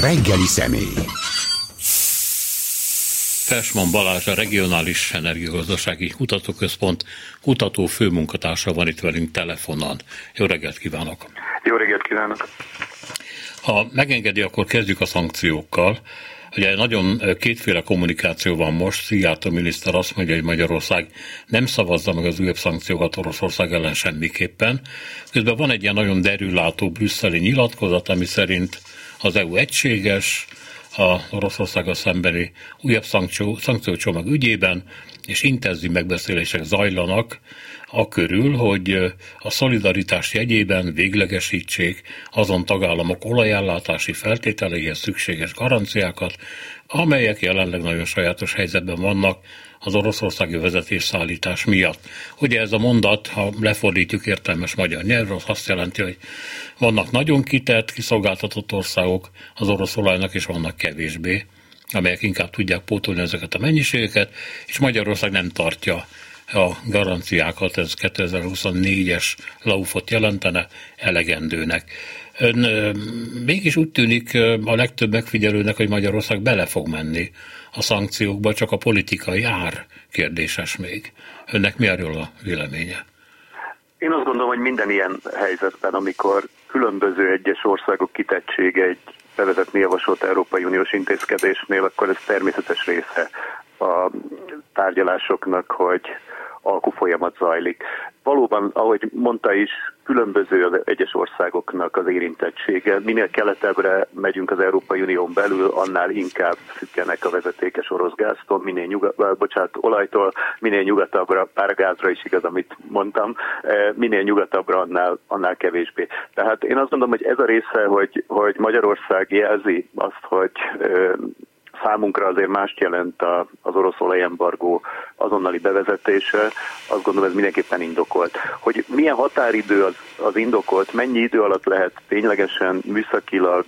reggeli személy. Fersman Balázs, a Regionális Energiagazdasági Kutatóközpont kutató főmunkatársa van itt velünk telefonon. Jó reggelt kívánok! Jó reggelt kívánok! Ha megengedi, akkor kezdjük a szankciókkal. Ugye nagyon kétféle kommunikáció van most. Szijjártó miniszter azt mondja, hogy Magyarország nem szavazza meg az újabb szankciókat Oroszország ellen semmiképpen. Közben van egy ilyen nagyon derülátó brüsszeli nyilatkozat, ami szerint az EU egységes, a Oroszországgal szembeni újabb szankció, szankciócsomag ügyében, és intenzív megbeszélések zajlanak a körül, hogy a szolidaritás jegyében véglegesítsék azon tagállamok olajellátási feltételeihez szükséges garanciákat, amelyek jelenleg nagyon sajátos helyzetben vannak az oroszországi vezetésszállítás miatt. Ugye ez a mondat, ha lefordítjuk értelmes magyar nyelvre, az azt jelenti, hogy vannak nagyon kitett, kiszolgáltatott országok az orosz olajnak, és vannak kevésbé, amelyek inkább tudják pótolni ezeket a mennyiségeket, és Magyarország nem tartja a garanciákat, ez 2024-es laufot jelentene elegendőnek. Ön mégis úgy tűnik a legtöbb megfigyelőnek, hogy Magyarország bele fog menni a szankciókba, csak a politikai ár kérdéses még. Önnek mi erről a véleménye? Én azt gondolom, hogy minden ilyen helyzetben, amikor különböző egyes országok kitettsége egy bevezetni javasolt Európai Uniós intézkedésnél, akkor ez természetes része a tárgyalásoknak, hogy alkufolyamat zajlik. Valóban, ahogy mondta is, különböző az egyes országoknak az érintettsége. Minél keletebbre megyünk az Európai Unión belül, annál inkább függenek a vezetékes orosz gáztól, minél nyugat, bocsánat, olajtól, minél nyugatabbra, párgázra is igaz, amit mondtam, eh, minél nyugatabbra, annál, annál kevésbé. Tehát én azt mondom, hogy ez a része, hogy, hogy Magyarország jelzi azt, hogy eh, számunkra azért mást jelent az orosz olajembargó azonnali bevezetése, azt gondolom ez mindenképpen indokolt. Hogy milyen határidő az, az indokolt, mennyi idő alatt lehet ténylegesen műszakilag,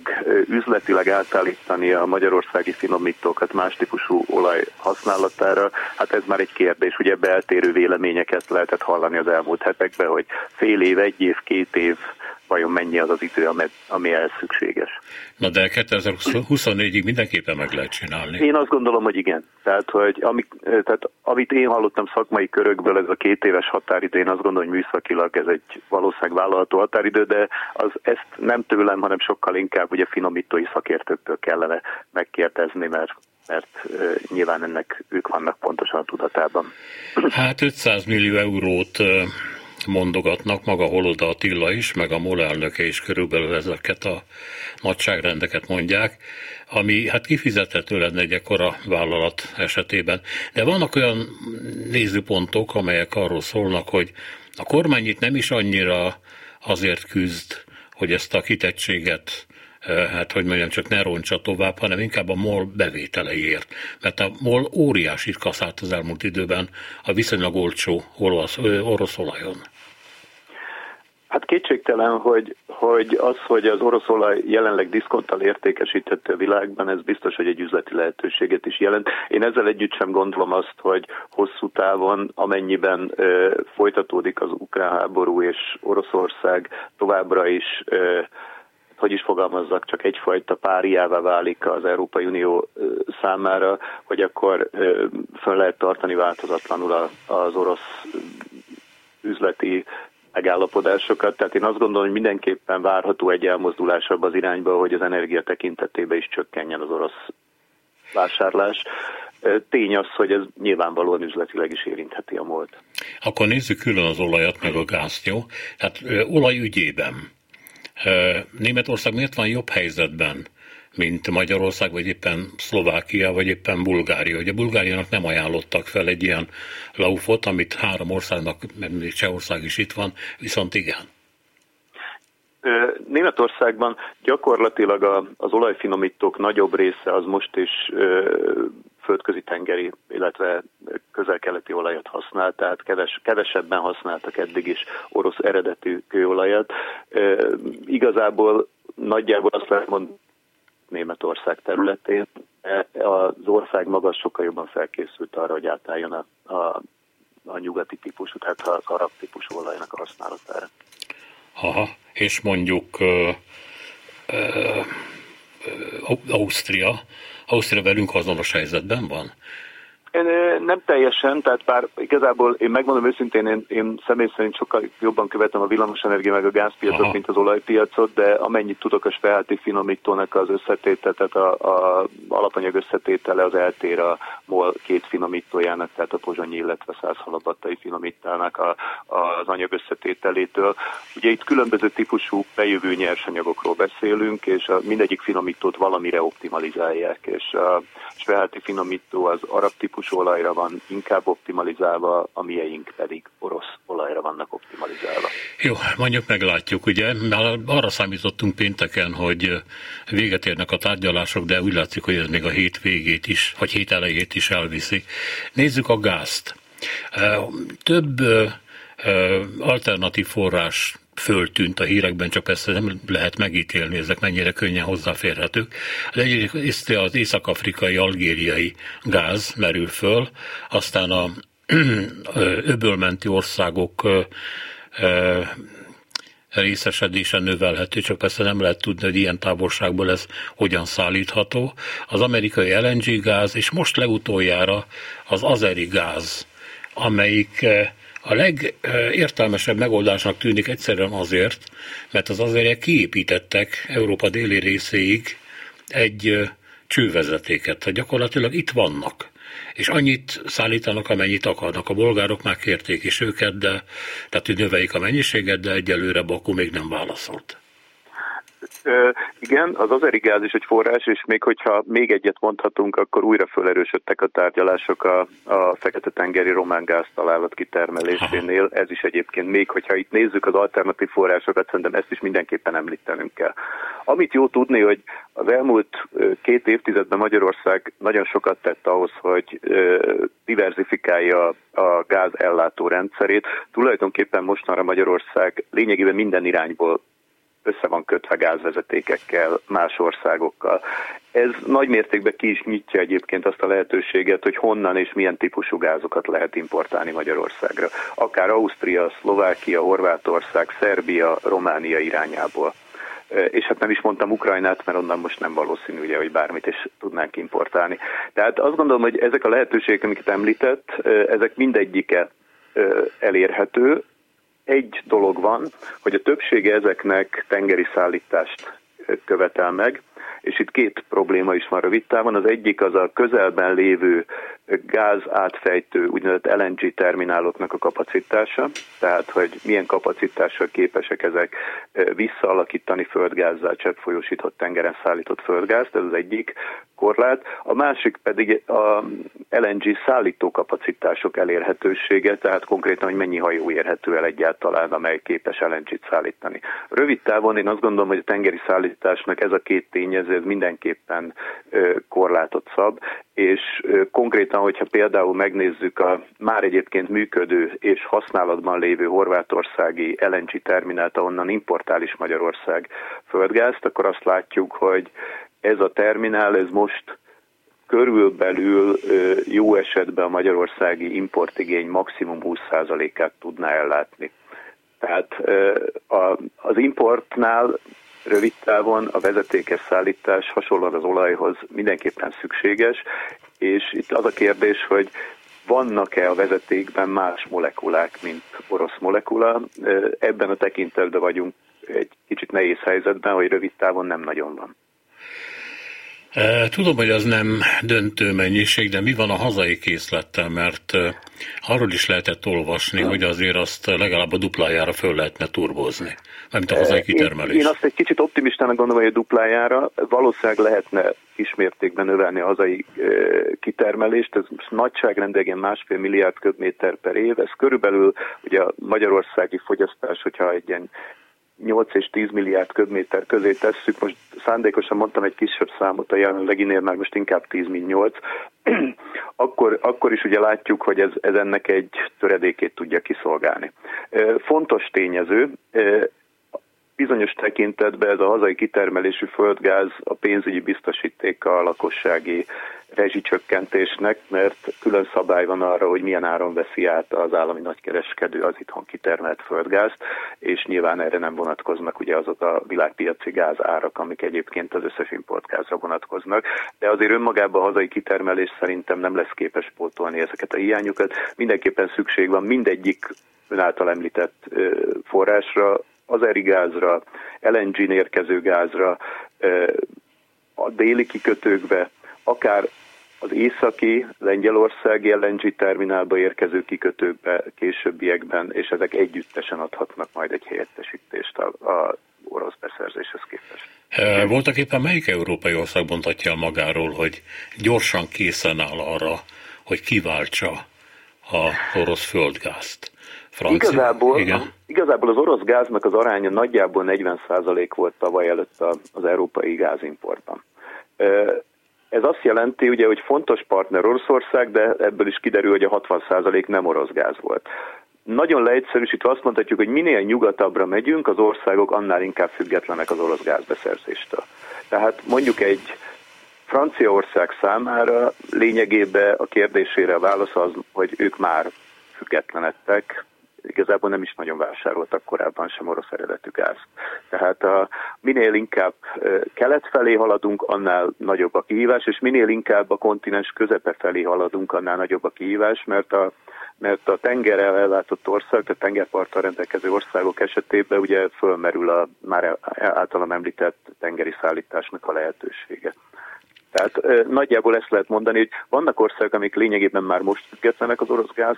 üzletileg átállítani a magyarországi finomítókat más típusú olaj használatára, hát ez már egy kérdés. Ugye beltérő véleményeket lehetett hallani az elmúlt hetekben, hogy fél év, egy év, két év vajon mennyi az az idő, ami ehhez szükséges. Na de 2024-ig mindenképpen meg lehet csinálni. Én azt gondolom, hogy igen. Tehát, hogy ami, tehát, amit én hallottam szakmai körökből, ez a két éves határidő, én azt gondolom, hogy műszakilag ez egy valószínűleg vállalható határidő, de az, ezt nem tőlem, hanem sokkal inkább ugye finomítói szakértőktől kellene megkérdezni, mert mert nyilván ennek ők vannak pontosan a tudatában. Hát 500 millió eurót mondogatnak, maga Holoda Attila is, meg a MOL elnöke is körülbelül ezeket a nagyságrendeket mondják, ami hát kifizethető lenne egy ekkora vállalat esetében. De vannak olyan nézőpontok, amelyek arról szólnak, hogy a kormány itt nem is annyira azért küzd, hogy ezt a kitettséget hát hogy mondjam, csak ne roncsa tovább, hanem inkább a MOL bevételeiért. Mert a MOL óriási kaszált az elmúlt időben a viszonylag olcsó orosz, orosz olajon. Hát kétségtelen, hogy, hogy az, hogy az orosz olaj jelenleg diszkonttal értékesíthető a világban, ez biztos, hogy egy üzleti lehetőséget is jelent. Én ezzel együtt sem gondolom azt, hogy hosszú távon, amennyiben ö, folytatódik az ukrán háború, és Oroszország továbbra is ö, hogy is fogalmazzak, csak egyfajta páriává válik az Európai Unió számára, hogy akkor fel lehet tartani változatlanul az orosz üzleti megállapodásokat, tehát én azt gondolom, hogy mindenképpen várható egy elmozdulás abba az irányba, hogy az energia tekintetében is csökkenjen az orosz vásárlás. Tény az, hogy ez nyilvánvalóan üzletileg is érintheti a múlt. Akkor nézzük külön az olajat, meg a gázt, jó? Tehát olajügyében Németország miért van jobb helyzetben, mint Magyarország, vagy éppen Szlovákia, vagy éppen Bulgária. Ugye Bulgáriának nem ajánlottak fel egy ilyen laufot, amit három országnak, mert Csehország is itt van, viszont igen. Németországban gyakorlatilag az olajfinomítók nagyobb része az most is földközi tengeri, illetve közel-keleti olajat használ, tehát keves, kevesebben használtak eddig is orosz eredetű kőolajat. Igazából nagyjából azt lehet mondani, Németország területén az ország maga sokkal jobban felkészült arra, hogy átálljon a, a, a nyugati típusú, tehát az arab típusú olajnak a használatára. Aha, és mondjuk ö, ö, Ausztria. Ausztria velünk azonos helyzetben van? Nem teljesen, tehát bár igazából én megmondom őszintén, én, én személy szerint sokkal jobban követem a villamosenergia meg a gázpiacot, Aha. mint az olajpiacot, de amennyit tudok a specialty finomítónak az összetétel, tehát a, a alapanyag összetétele az eltér a MOL két finomítójának, tehát a pozsonyi, illetve százhalabattai finomítának a, az anyag összetételétől. Ugye itt különböző típusú bejövő nyersanyagokról beszélünk, és a, mindegyik finomítót valamire optimalizálják, és a specialty finomító az arab típus típusú olajra van inkább optimalizálva, a mieink pedig orosz olajra vannak optimalizálva. Jó, mondjuk meglátjuk, ugye, mert arra számítottunk pénteken, hogy véget érnek a tárgyalások, de úgy látszik, hogy ez még a hét végét is, vagy hét elejét is elviszi. Nézzük a gázt. Több alternatív forrás föltűnt a hírekben, csak persze nem lehet megítélni, ezek mennyire könnyen hozzáférhetők. De egyrészt az észak-afrikai, algériai gáz merül föl, aztán a öbölmenti országok részesedése növelhető, csak persze nem lehet tudni, hogy ilyen távolságból ez hogyan szállítható. Az amerikai LNG gáz, és most leutoljára az azeri gáz, amelyik a legértelmesebb megoldásnak tűnik egyszerűen azért, mert az azért kiépítettek Európa déli részéig egy csővezetéket, tehát gyakorlatilag itt vannak és annyit szállítanak, amennyit akarnak. A bolgárok már kérték is őket, de tehát hogy növeljék a mennyiséget, de egyelőre Baku még nem válaszolt. Igen, az azeri gáz is egy forrás, és még hogyha még egyet mondhatunk, akkor újra felerősödtek a tárgyalások a, a Fekete-tengeri román gáz találat kitermelésénél. Ez is egyébként még, hogyha itt nézzük az alternatív forrásokat, szerintem ezt is mindenképpen említenünk kell. Amit jó tudni, hogy az elmúlt két évtizedben Magyarország nagyon sokat tett ahhoz, hogy diversifikálja a gáz ellátó rendszerét. Tulajdonképpen mostanra Magyarország lényegében minden irányból össze van kötve gázvezetékekkel, más országokkal. Ez nagy mértékben ki is nyitja egyébként azt a lehetőséget, hogy honnan és milyen típusú gázokat lehet importálni Magyarországra. Akár Ausztria, Szlovákia, Horvátország, Szerbia, Románia irányából és hát nem is mondtam Ukrajnát, mert onnan most nem valószínű, ugye, hogy bármit is tudnánk importálni. Tehát azt gondolom, hogy ezek a lehetőségek, amiket említett, ezek mindegyike elérhető, egy dolog van, hogy a többsége ezeknek tengeri szállítást követel meg, és itt két probléma is van rövid távon. Az egyik az a közelben lévő gáz átfejtő úgynevezett LNG termináloknak a kapacitása, tehát hogy milyen kapacitással képesek ezek visszaalakítani földgázzal cseppfolyósított tengeren szállított földgázt, ez az egyik korlát. A másik pedig a LNG szállító kapacitások elérhetősége, tehát konkrétan, hogy mennyi hajó érhető el egyáltalán, amely képes LNG-t szállítani. Rövid távon én azt gondolom, hogy a tengeri szállításnak ez a két tényező ez mindenképpen korlátot szab, és konkrétan, hogyha például megnézzük a már egyébként működő és használatban lévő horvátországi LNG terminált, ahonnan importál is Magyarország földgázt, akkor azt látjuk, hogy ez a terminál, ez most körülbelül jó esetben a magyarországi importigény maximum 20%-át tudná ellátni. Tehát az importnál rövid távon a vezetékes szállítás hasonlóan az olajhoz mindenképpen szükséges, és itt az a kérdés, hogy vannak-e a vezetékben más molekulák, mint orosz molekula. Ebben a tekintetben vagyunk egy kicsit nehéz helyzetben, hogy rövid távon nem nagyon van. Tudom, hogy az nem döntő mennyiség, de mi van a hazai készlettel, mert arról is lehetett olvasni, hogy azért azt legalább a duplájára föl lehetne turbozni, mint a hazai kitermelés. Én, én azt egy kicsit optimistának gondolom, hogy a duplájára valószínűleg lehetne kismértékben növelni a hazai kitermelést, ez nagyságrendegen másfél milliárd köbméter per év, ez körülbelül ugye a magyarországi fogyasztás, hogyha egy ilyen 8 és 10 milliárd köbméter közé tesszük, most szándékosan mondtam egy kisebb számot a jelenleginél, már most inkább 10, mint 8, akkor, akkor is ugye látjuk, hogy ez, ez ennek egy töredékét tudja kiszolgálni. Fontos tényező, bizonyos tekintetben ez a hazai kitermelésű földgáz a pénzügyi biztosítéka a lakossági rezsicsökkentésnek, mert külön szabály van arra, hogy milyen áron veszi át az állami nagykereskedő az itthon kitermelt földgázt, és nyilván erre nem vonatkoznak ugye azok a világpiaci gáz árak, amik egyébként az összes importgázra vonatkoznak, de azért önmagában a hazai kitermelés szerintem nem lesz képes pótolni ezeket a hiányokat. Mindenképpen szükség van mindegyik ön által említett forrásra, az erigázra, LNG-n érkező gázra, a déli kikötőkbe, akár az északi Lengyelországi LNG terminálba érkező kikötőkbe későbbiekben, és ezek együttesen adhatnak majd egy helyettesítést a, a orosz beszerzéshez képest. Voltak éppen melyik európai ország mondhatja magáról, hogy gyorsan készen áll arra, hogy kiváltsa a orosz földgázt? Francia? Igazából, Igen. igazából az orosz gáznak az aránya nagyjából 40% volt tavaly előtt az európai gázimportban. Ez azt jelenti, ugye, hogy fontos partner Oroszország, de ebből is kiderül, hogy a 60% nem orosz gáz volt. Nagyon leegyszerűsítve azt mondhatjuk, hogy minél nyugatabbra megyünk, az országok annál inkább függetlenek az orosz gázbeszerzéstől. Tehát mondjuk egy Franciaország számára lényegében a kérdésére a válasz az, hogy ők már függetlenedtek, igazából nem is nagyon vásároltak korábban sem orosz eredetű gázt. Tehát a, minél inkább kelet felé haladunk, annál nagyobb a kihívás, és minél inkább a kontinens közepe felé haladunk, annál nagyobb a kihívás, mert a, mert a tengerrel ellátott ország, a tengerparttal rendelkező országok esetében ugye fölmerül a már általam említett tengeri szállításnak a lehetősége. Tehát nagyjából ezt lehet mondani, hogy vannak országok, amik lényegében már most függetlenek az orosz gáz,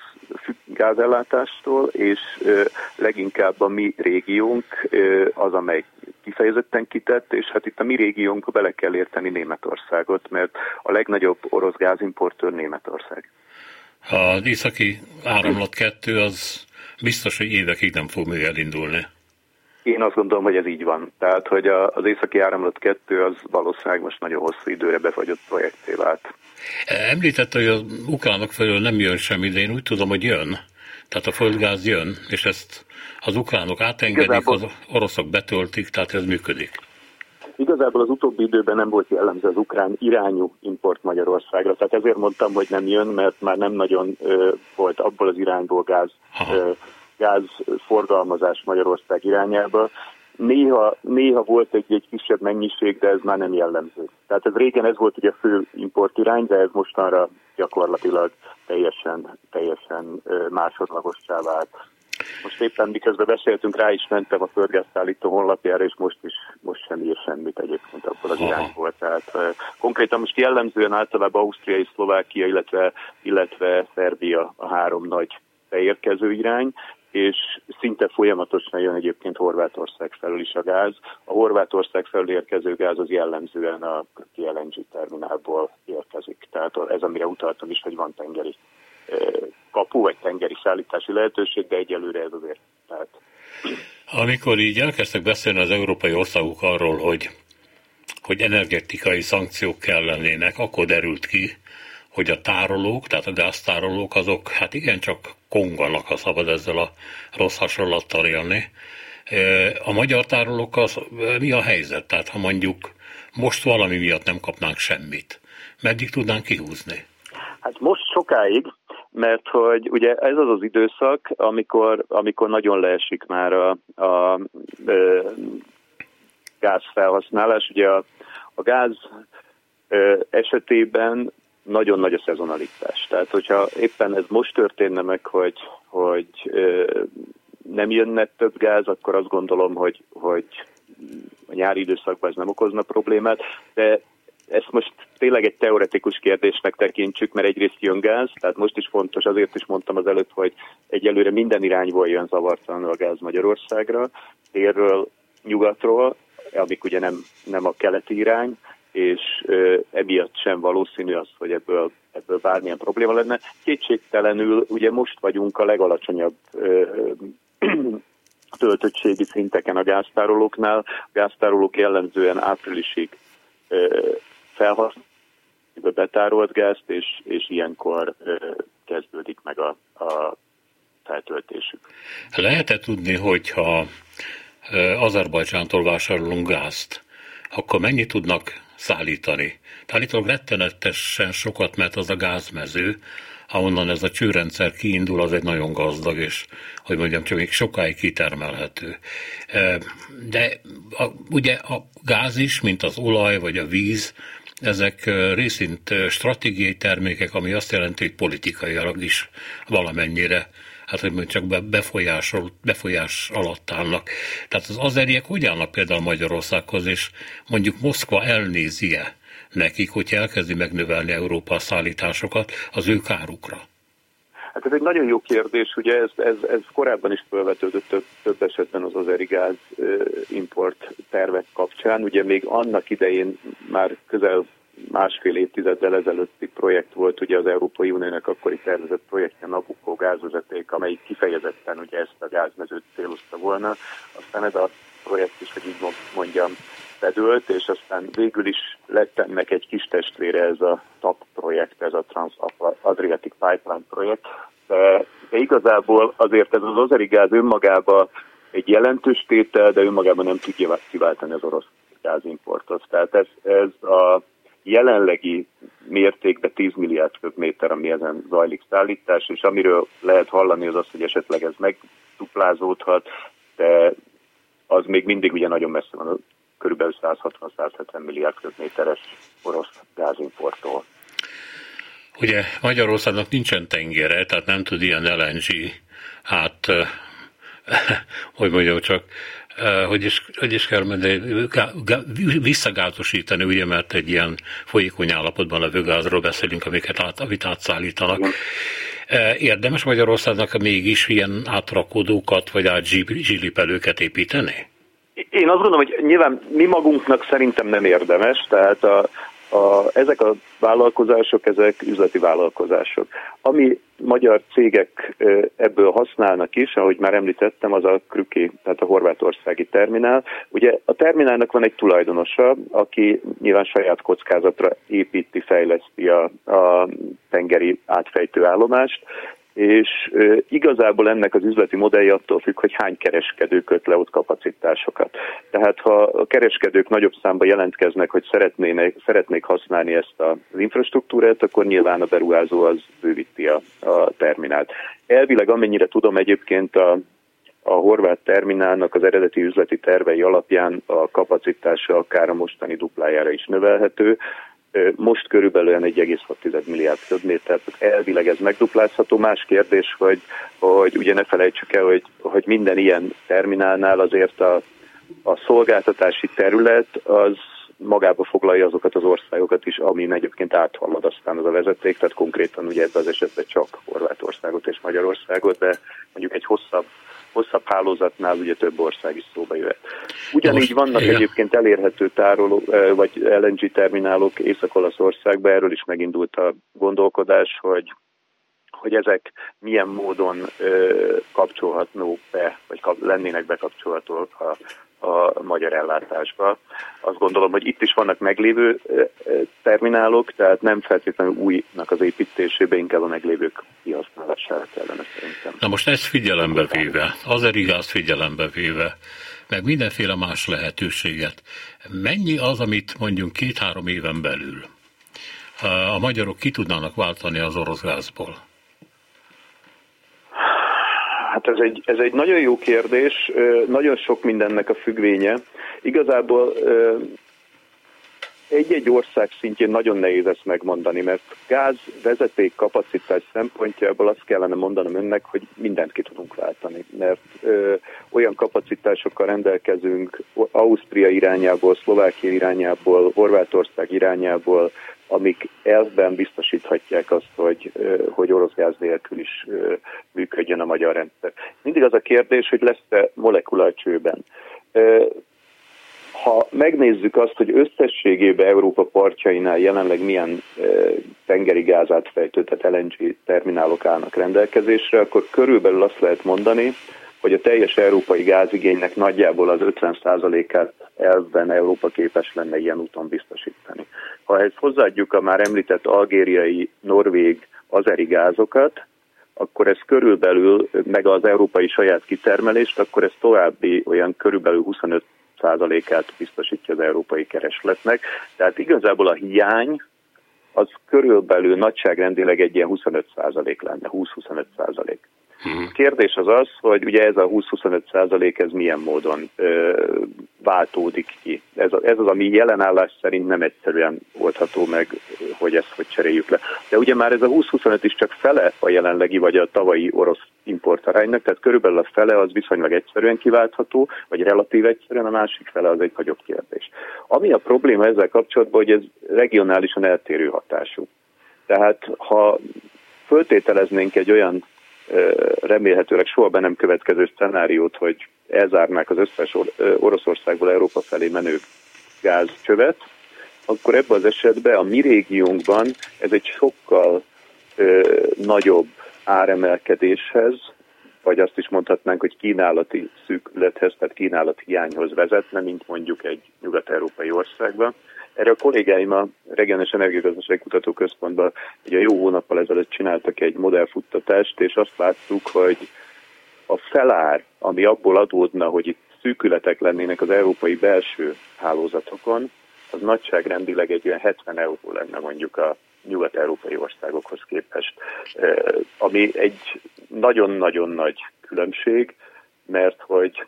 gázellátástól, és leginkább a mi régiónk az, amely kifejezetten kitett, és hát itt a mi régiónkba bele kell érteni Németországot, mert a legnagyobb orosz gázimportőr Németország. Az északi áramlat kettő az biztos, hogy évekig nem fog még elindulni. Én azt gondolom, hogy ez így van. Tehát, hogy az északi áramlat 2 az valószínűleg most nagyon hosszú időre befagyott projekté vált. Említette, hogy az ukránok felől nem jön semmi, de én úgy tudom, hogy jön. Tehát a földgáz jön, és ezt az ukránok átengedik, Igazából... az oroszok betöltik, tehát ez működik. Igazából az utóbbi időben nem volt jellemző az ukrán irányú import Magyarországra, tehát ezért mondtam, hogy nem jön, mert már nem nagyon ö, volt abból az irányból gáz ö, gázforgalmazás Magyarország irányába. Néha, néha volt egy, egy kisebb mennyiség, de ez már nem jellemző. Tehát ez régen ez volt ugye a fő importirány, de ez mostanra gyakorlatilag teljesen, teljesen másodlagossá vált. Most éppen miközben beszéltünk, rá is mentem a földgázszállító honlapjára, és most is most sem ír semmit egyébként abból az irányból. Tehát konkrétan most jellemzően általában Ausztria és Szlovákia, illetve, illetve Szerbia a három nagy beérkező irány, és szinte folyamatosan jön egyébként Horvátország felül is a gáz. A Horvátország felül érkező gáz az jellemzően a LNG terminálból érkezik. Tehát ez, amire utaltam is, hogy van tengeri kapu, vagy tengeri szállítási lehetőség, de egyelőre ez azért. Tehát... Amikor így elkezdtek beszélni az európai országok arról, hogy, hogy energetikai szankciók kellenének, akkor derült ki, hogy a tárolók, tehát a gáztárolók, azok hát igencsak konganak, ha szabad ezzel a rossz hasonlattal élni. A magyar tárolók az mi a helyzet? Tehát ha mondjuk most valami miatt nem kapnánk semmit, meddig tudnánk kihúzni? Hát most sokáig, mert hogy ugye ez az az időszak, amikor, amikor nagyon leesik már a, a, a gázfelhasználás. Ugye a, a gáz esetében nagyon nagy a szezonalitás. Tehát, hogyha éppen ez most történne meg, hogy, hogy nem jönne több gáz, akkor azt gondolom, hogy, hogy a nyári időszakban ez nem okozna problémát, de ezt most tényleg egy teoretikus kérdésnek tekintsük, mert egyrészt jön gáz, tehát most is fontos, azért is mondtam az előtt, hogy egyelőre minden irányból jön zavartalanul a gáz Magyarországra, délről, nyugatról, amik ugye nem, nem a keleti irány, és emiatt sem valószínű az, hogy ebből, ebből bármilyen probléma lenne. Kétségtelenül ugye most vagyunk a legalacsonyabb töltöttségi szinteken a gáztárolóknál. A gáztárolók jellemzően áprilisig felhasználják betárolt gázt, és, és ilyenkor kezdődik meg a, a feltöltésük. Lehet-e tudni, hogyha Azerbajdzsántól vásárolunk gázt, akkor mennyit tudnak szállítani? Állítólag rettenetesen sokat, mert az a gázmező, ahonnan ez a csőrendszer kiindul, az egy nagyon gazdag, és hogy mondjam, csak még sokáig kitermelhető. De a, ugye a gáz is, mint az olaj vagy a víz, ezek részint stratégiai termékek, ami azt jelenti, hogy politikailag is valamennyire hát hogy csak befolyásol, befolyás alatt állnak. Tehát az azeriek hogy állnak például Magyarországhoz, és mondjuk Moszkva elnézi-e nekik, hogy elkezdi megnövelni Európa szállításokat az ő kárukra? Hát ez egy nagyon jó kérdés, ugye ez, ez, ez korábban is felvetődött több, több esetben az azeri gáz import tervek kapcsán. Ugye még annak idején már közel másfél évtizeddel ezelőtti projekt volt ugye az Európai Uniónak akkori tervezett projektje Nabucco gázvezeték, amelyik kifejezetten ugye ezt a gázmezőt célozta volna. Aztán ez a projekt is, hogy így mondjam, bedőlt, és aztán végül is lett ennek egy kis testvére ez a TAP projekt, ez a Trans-Adriatic Pipeline projekt, de, de igazából azért ez az ozeri gáz önmagában egy jelentős tétel, de önmagában nem tudja kiváltani az orosz gázimportot. Tehát ez, ez a jelenlegi mértékben 10 milliárd köbméter, ami ezen zajlik szállítás, és amiről lehet hallani az az, hogy esetleg ez megduplázódhat, de az még mindig ugye nagyon messze van, körülbelül 160-170 milliárd köbméteres orosz gázimporttól. Ugye Magyarországnak nincsen tengere, tehát nem tud ilyen LNG át, hogy mondjam csak, hogy is, hogy is kell menni, visszagázosítani, ugye, mert egy ilyen folyékony állapotban levő gázról beszélünk, amiket át, amit átszállítanak. Érdemes Magyarországnak mégis ilyen átrakódókat, vagy átzsilipelőket építeni? Én azt gondolom, hogy nyilván mi magunknak szerintem nem érdemes, tehát a, a, ezek a vállalkozások, ezek üzleti vállalkozások. Ami magyar cégek ebből használnak is, ahogy már említettem, az a Krüki, tehát a horvátországi terminál. Ugye a terminálnak van egy tulajdonosa, aki nyilván saját kockázatra építi, fejleszti a, a tengeri átfejtő állomást, és igazából ennek az üzleti modellje attól függ, hogy hány kereskedő köt le ott kapacitásokat. Tehát ha a kereskedők nagyobb számba jelentkeznek, hogy szeretnének, szeretnék használni ezt az infrastruktúrát, akkor nyilván a beruházó az bővíti a, a terminált. Elvileg amennyire tudom egyébként a a horvát terminálnak az eredeti üzleti tervei alapján a kapacitása akár a mostani duplájára is növelhető, most körülbelül 1,6 milliárd köbméter, elvileg ez megduplázható. Más kérdés, hogy, hogy ugye ne felejtsük el, hogy, hogy minden ilyen terminálnál azért a, a szolgáltatási terület az magába foglalja azokat az országokat is, amin egyébként áthalad aztán az a vezeték, tehát konkrétan ugye ebben az esetben csak Horvátországot és Magyarországot, de mondjuk egy hosszabb hosszabb hálózatnál ugye több ország is szóba jöhet. Ugyanígy vannak igen. egyébként elérhető tároló, vagy LNG terminálok Észak-Olaszországban, erről is megindult a gondolkodás, hogy hogy ezek milyen módon ö, kapcsolhatnó be, vagy kap, lennének bekapcsolható a, a magyar ellátásba. Azt gondolom, hogy itt is vannak meglévő terminálok, tehát nem feltétlenül újnak az építésébe, inkább a meglévők kihasználására kellene szerintem. Na most ezt figyelembe véve, az gáz figyelembe véve, meg mindenféle más lehetőséget. Mennyi az, amit mondjuk két-három éven belül a magyarok ki tudnának váltani az orosz gázból? Hát ez egy, ez egy nagyon jó kérdés, nagyon sok mindennek a függvénye. Igazából egy-egy ország szintjén nagyon nehéz ezt megmondani, mert gáz vezeték kapacitás szempontjából azt kellene mondanom önnek, hogy mindent ki tudunk váltani, mert ö, olyan kapacitásokkal rendelkezünk Ausztria irányából, Szlovákia irányából, Horvátország irányából, amik elvben biztosíthatják azt, hogy, hogy orosz gáz nélkül is működjön a magyar rendszer. Mindig az a kérdés, hogy lesz-e molekularcsőben. Ha megnézzük azt, hogy összességében Európa partjainál jelenleg milyen tengeri gázát fejtő, tehát LNG terminálok állnak rendelkezésre, akkor körülbelül azt lehet mondani, hogy a teljes európai gázigénynek nagyjából az 50%-át elvben Európa képes lenne ilyen úton biztosítani. Ha ezt hozzáadjuk a már említett algériai, norvég, azeri gázokat, akkor ez körülbelül, meg az európai saját kitermelést, akkor ez további olyan körülbelül 25 százalékát biztosítja az európai keresletnek. Tehát igazából a hiány az körülbelül nagyságrendileg egy ilyen 25 százalék lenne, 20-25 százalék. Uh-huh. Kérdés az az, hogy ugye ez a 20-25 százalék ez milyen módon ö, váltódik ki. Ez, a, ez az, ami jelenállás szerint nem egyszerűen oldható meg, hogy ezt hogy cseréljük le. De ugye már ez a 20-25 is csak fele a jelenlegi vagy a tavalyi orosz importaránynak, tehát körülbelül a fele az viszonylag egyszerűen kiváltható, vagy relatív egyszerűen, a másik fele az egy nagyobb kérdés. Ami a probléma ezzel kapcsolatban, hogy ez regionálisan eltérő hatású. Tehát ha föltételeznénk egy olyan remélhetőleg soha be nem következő szenáriót, hogy elzárnák az összes Oroszországból Európa felé menő gázcsövet, akkor ebben az esetben a mi régiónkban ez egy sokkal ö, nagyobb áremelkedéshez, vagy azt is mondhatnánk, hogy kínálati szűkülethez, tehát kínálati hiányhoz vezetne, mint mondjuk egy nyugat-európai országban. Erre a kollégáim a Regionális Energiagazdasági Kutatóközpontban egy jó hónappal ezelőtt csináltak egy modellfuttatást, és azt láttuk, hogy a felár, ami abból adódna, hogy itt szűkületek lennének az európai belső hálózatokon, az nagyságrendileg egy olyan 70 euró lenne mondjuk a nyugat-európai országokhoz képest, ami egy nagyon-nagyon nagy különbség, mert hogy,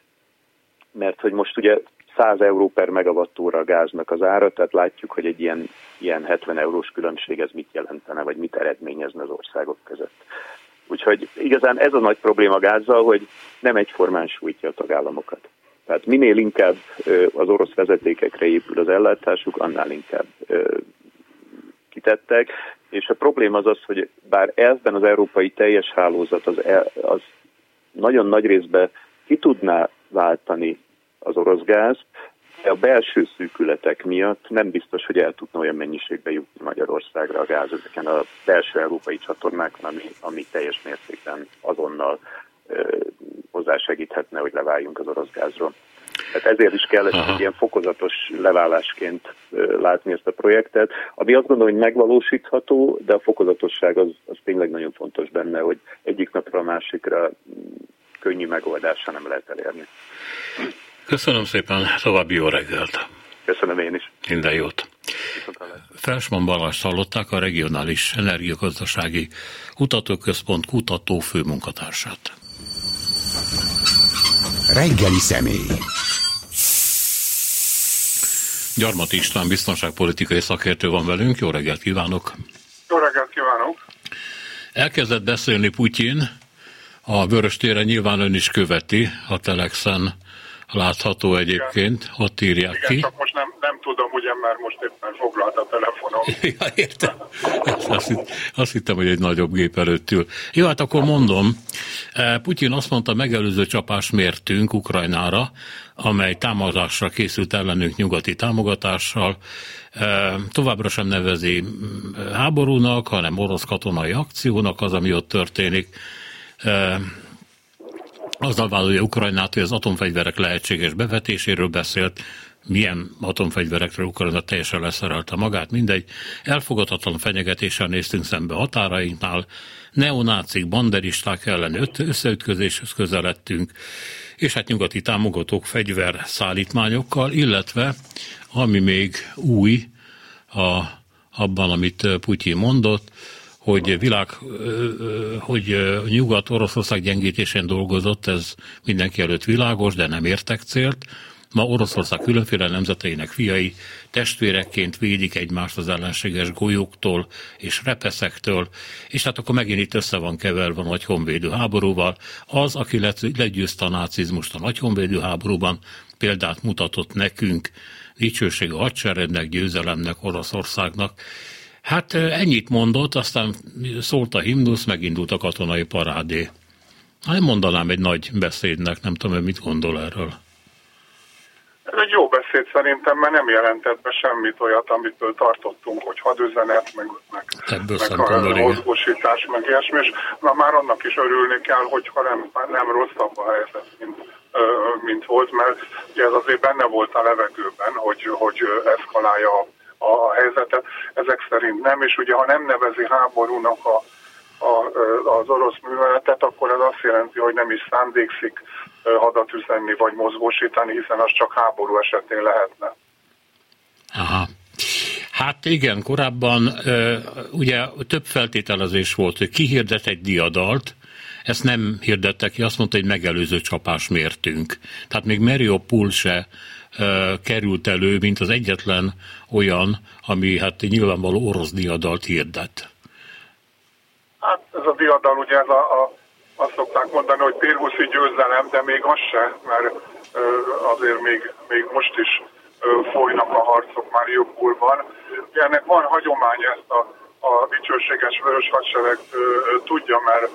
mert hogy most ugye 100 euró per megawattóra a gáznak az ára, tehát látjuk, hogy egy ilyen, ilyen 70 eurós különbség ez mit jelentene, vagy mit eredményezne az országok között. Úgyhogy igazán ez a nagy probléma gázzal, hogy nem egyformán sújtja a tagállamokat. Tehát minél inkább az orosz vezetékekre épül az ellátásuk, annál inkább kitettek, és a probléma az az, hogy bár elvben az európai teljes hálózat az, az nagyon nagy részben ki tudná váltani az orosz gáz, de a belső szűkületek miatt nem biztos, hogy el tudna olyan mennyiségbe jutni Magyarországra a gáz ezeken a belső európai csatornákon, ami, ami teljes mértékben azonnal ö, hozzásegíthetne, hogy leváljunk az orosz gázról. Tehát ezért is kell Aha. egy ilyen fokozatos leválásként látni ezt a projektet, ami azt gondolom, hogy megvalósítható, de a fokozatosság az, az tényleg nagyon fontos benne, hogy egyik napra a másikra könnyű megoldása nem lehet elérni. Köszönöm szépen, további jó reggelt! Köszönöm én is. Minden jót. Felsman Balázs hallották a Regionális Energiagazdasági Kutatóközpont kutató főmunkatársát. Reggeli személy. Gyarmat István biztonságpolitikai szakértő van velünk. Jó reggelt kívánok! Jó reggelt kívánok! Elkezdett beszélni Putyin, a Vörös téren nyilván ön is követi a Telexen látható egyébként, Igen. ott írják Igen, ki. csak most nem, nem tudom, ugye, mert most éppen foglalt a telefonom. ja, értem. Azt, hitt, azt hittem, hogy egy nagyobb gép előtt ül. Jó, hát akkor mondom, eh, Putyin azt mondta, megelőző csapás mértünk Ukrajnára, amely támadásra készült ellenünk nyugati támogatással, eh, továbbra sem nevezi háborúnak, hanem orosz katonai akciónak az, ami ott történik eh, azzal vádolja Ukrajnát, hogy az atomfegyverek lehetséges bevetéséről beszélt, milyen atomfegyverekről Ukrajna teljesen leszerelte magát, mindegy. Elfogadhatatlan fenyegetéssel néztünk szembe határainknál, neonácik, banderisták ellen összeütközéshez közeledtünk, és hát nyugati támogatók fegyver szállítmányokkal, illetve ami még új a, abban, amit Putyin mondott, hogy világ, hogy Nyugat-Oroszország gyengítésén dolgozott, ez mindenki előtt világos, de nem értek célt. Ma Oroszország különféle nemzeteinek fiai testvérekként védik egymást az ellenséges golyóktól és repeszektől, és hát akkor megint itt össze van keverve a nagy honvédő háborúval. Az, aki legyőzte a nácizmust a nagy honvédő háborúban, példát mutatott nekünk, dicsőség a hadseregnek, győzelemnek, Oroszországnak, Hát ennyit mondott, aztán szólt a himnusz, megindult a katonai parádé. Hát mondanám egy nagy beszédnek, nem tudom, mit gondol erről. Ez egy jó beszéd szerintem, mert nem jelentett be semmit olyat, amitől tartottunk, hogy hadüzenet, meg, meg, meg a mozgósítás, meg ilyesmi, és na, már annak is örülni kell, hogyha nem, nem rosszabb a helyzet, mint, mint volt, mert ugye ez azért benne volt a levegőben, hogy, hogy eszkalálja a a helyzetet, ezek szerint nem, és ugye ha nem nevezi háborúnak a, a, az orosz műveletet, akkor ez azt jelenti, hogy nem is szándékszik hadat üzenni vagy mozgósítani, hiszen az csak háború esetén lehetne. Aha. Hát igen, korábban ugye több feltételezés volt, hogy kihirdet egy diadalt, ezt nem hirdette ki, azt mondta, hogy megelőző csapás mértünk. Tehát még Mariupol se került elő, mint az egyetlen olyan, ami hát nyilvánvaló orosz diadalt hirdet. Hát ez a diadal, ugye ez a, a, azt szokták mondani, hogy Pérhuszi győzelem, de még az se, mert azért még, még most is folynak a harcok már Mariupolban. Ennek van hagyomány, ezt a, a dicsőséges vörös hadsereg tudja, mert,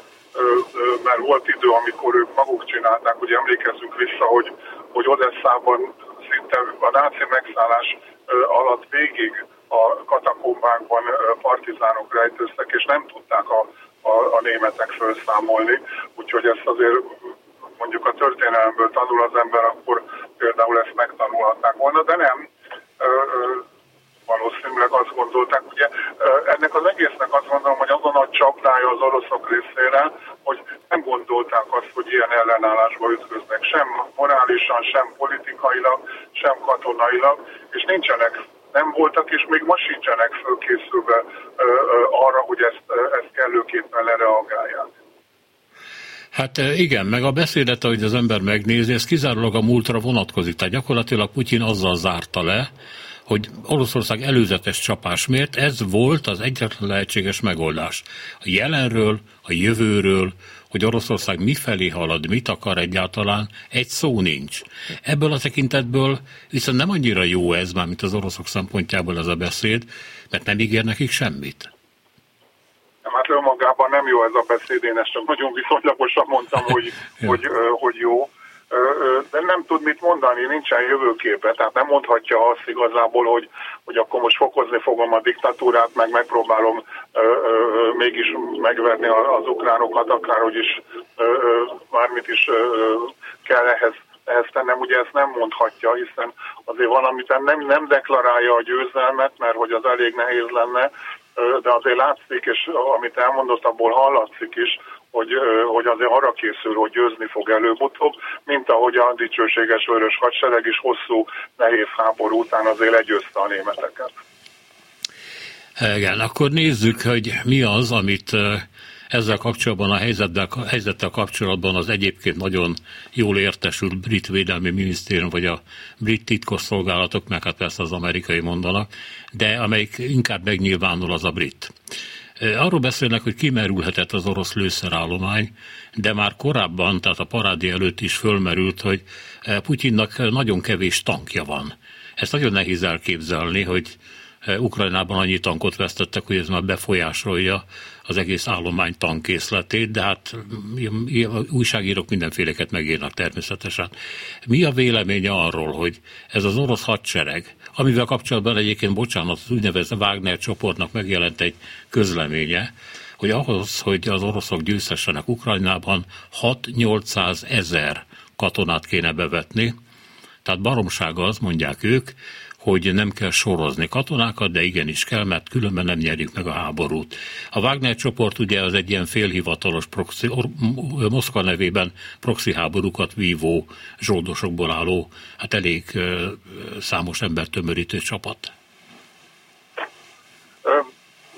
mert volt idő, amikor ők maguk csinálták, ugye emlékezzünk vissza, hogy, hogy Odesszában szinte a náci megszállás alatt végig a katakombákban partizánok rejtőztek, és nem tudták a, a, a németek felszámolni. Úgyhogy ezt azért mondjuk a történelemből tanul az ember, akkor például ezt megtanulhatnák volna, de nem. Valószínűleg azt gondolták, ugye ennek az egésznek azt gondolom, hogy azon a csapdája az oroszok részére, hogy nem gondolták azt, hogy ilyen ellenállásba ütköznek, sem morálisan, sem politikailag, sem katonailag, és nincsenek nem voltak, és még most sincsenek fölkészülve arra, hogy ezt, ezt kellőképpen lereagálják. Hát igen, meg a beszédet, ahogy az ember megnézi, ez kizárólag a múltra vonatkozik. Tehát gyakorlatilag Putyin azzal zárta le, hogy Oroszország előzetes csapás miért ez volt az egyetlen lehetséges megoldás. A jelenről, a jövőről, hogy Oroszország mifelé halad, mit akar egyáltalán, egy szó nincs. Ebből a tekintetből viszont nem annyira jó ez, már mint az oroszok szempontjából ez a beszéd, mert nem ígér nekik semmit. Nem, hát önmagában nem jó ez a beszéd, én ezt csak nagyon viszonylagosan mondtam, hogy, hogy, hogy jó de nem tud mit mondani, nincsen jövőképe, tehát nem mondhatja azt igazából, hogy, hogy akkor most fokozni fogom a diktatúrát, meg megpróbálom ö, ö, mégis megverni az ukránokat, akárhogy is bármit is ö, kell ehhez ehhez tennem, ugye ezt nem mondhatja, hiszen azért valamit nem, nem deklarálja a győzelmet, mert hogy az elég nehéz lenne, de azért látszik, és amit elmondott, abból hallatszik is, hogy, hogy azért arra készül, hogy győzni fog előbb-utóbb, mint ahogy a dicsőséges vörös hadsereg is hosszú, nehéz háború után azért legyőzte a németeket. Igen, akkor nézzük, hogy mi az, amit ezzel kapcsolatban, a helyzettel, a helyzettel kapcsolatban az egyébként nagyon jól értesült brit védelmi minisztérium, vagy a brit titkosszolgálatok, meg hát persze az amerikai mondanak, de amelyik inkább megnyilvánul, az a brit. Arról beszélnek, hogy kimerülhetett az orosz lőszerállomány, de már korábban, tehát a parádi előtt is fölmerült, hogy Putyinnak nagyon kevés tankja van. Ezt nagyon nehéz elképzelni, hogy Ukrajnában annyi tankot vesztettek, hogy ez már befolyásolja az egész állomány tankkészletét, de hát újságírók mindenféleket megírnak természetesen. Mi a véleménye arról, hogy ez az orosz hadsereg, amivel kapcsolatban egyébként, bocsánat, az úgynevezett Wagner csoportnak megjelent egy közleménye, hogy ahhoz, hogy az oroszok győzhessenek Ukrajnában, 6-800 ezer katonát kéne bevetni, tehát baromság az, mondják ők, hogy nem kell sorozni katonákat, de igenis kell, mert különben nem nyerjük meg a háborút. A Wagner csoport ugye az egy ilyen félhivatalos proxy, Moszkva nevében proxy háborúkat vívó zsoldosokból álló, hát elég számos ember tömörítő csapat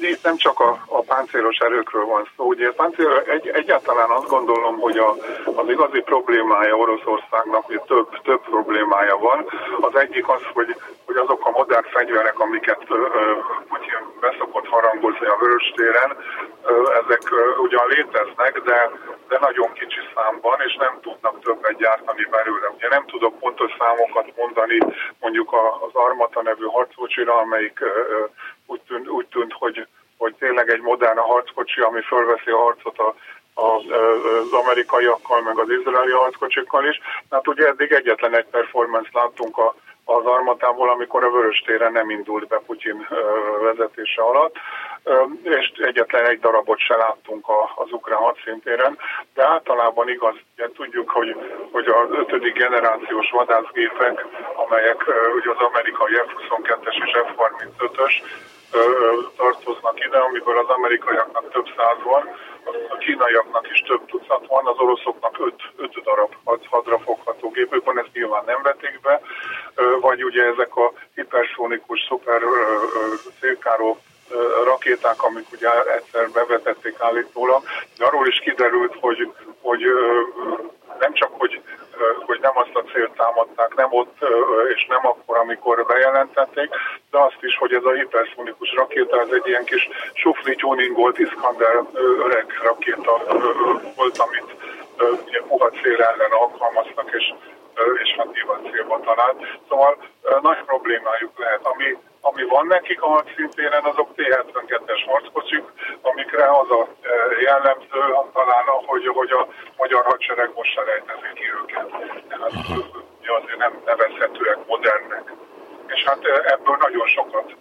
itt nem csak a, a páncélos erőkről van szó. Ugye páncél, egy, egyáltalán azt gondolom, hogy a, az igazi problémája Oroszországnak, hogy több, több problémája van. Az egyik az, hogy, hogy azok a modern fegyverek, amiket Putyin beszokott harangozni a Vöröstéren, ezek ugyan léteznek, de, de nagyon kicsi számban, és nem tudnak többet gyártani belőle. Ugye nem tudok pontos számokat mondani mondjuk az Armata nevű harckocsira, amelyik úgy tűnt, úgy tűnt hogy, hogy tényleg egy modern harckocsi, ami fölveszi a harcot a, a, az amerikaiakkal, meg az izraeli harckocsikkal is. Hát ugye eddig egyetlen egy performance láttunk a, az armatából, amikor a Vörös téren nem indult be Putyin vezetése alatt, és egyetlen egy darabot se láttunk az ukrán hadszintéren, de általában igaz, ugye tudjuk, hogy, hogy az ötödik generációs vadászgépek, amelyek ugye az amerikai F-22-es és F-35-ös, tartoznak ide, amiből az amerikaiaknak több száz van, kínaiaknak is több tucat van, az oroszoknak öt, öt darab hadrafogható gépük van, ezt nyilván nem vetik be, vagy ugye ezek a hiperszónikus, szuper szélkáró rakéták, amik ugye egyszer bevetették állítólag, de arról is kiderült, hogy, hogy nem csak, hogy, hogy nem azt a célt támadták, nem ott és nem akkor, amikor bejelentették, de azt is, hogy ez a hiperszonikus rakéta, ez egy ilyen kis sufli tuningolt Iskander öreg rakéta volt, amit ugye puha cél ellen alkalmaztak, és és hát nyilván célba talált. Szóval nagy problémájuk lehet. Ami, ami van nekik a hadszintéren, azok T-72-es harckocsik, amikre az a jellemző talán, hogy, hogy a magyar hadsereg most se rejtezi ki őket. Tehát azért nem nevezhetőek modernnek. És hát ebből nagyon sokat